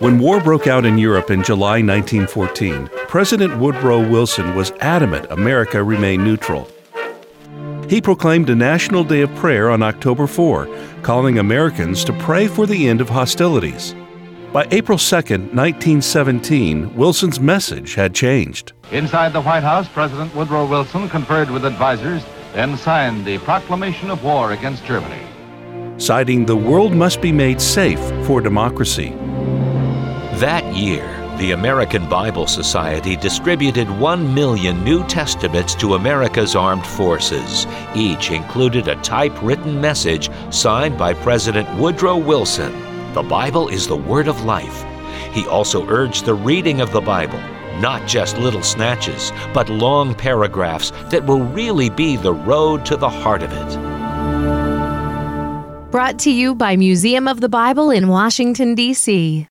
When war broke out in Europe in July 1914, President Woodrow Wilson was adamant America remain neutral. He proclaimed a National Day of Prayer on October 4, calling Americans to pray for the end of hostilities. By April 2, 1917, Wilson's message had changed. Inside the White House, President Woodrow Wilson conferred with advisers, then signed the proclamation of war against Germany. Citing the world must be made safe for democracy. That year, the American Bible Society distributed 1 million New Testaments to America's armed forces. Each included a typewritten message signed by President Woodrow Wilson. The Bible is the Word of life. He also urged the reading of the Bible, not just little snatches, but long paragraphs that will really be the road to the heart of it. Brought to you by Museum of the Bible in Washington, D.C.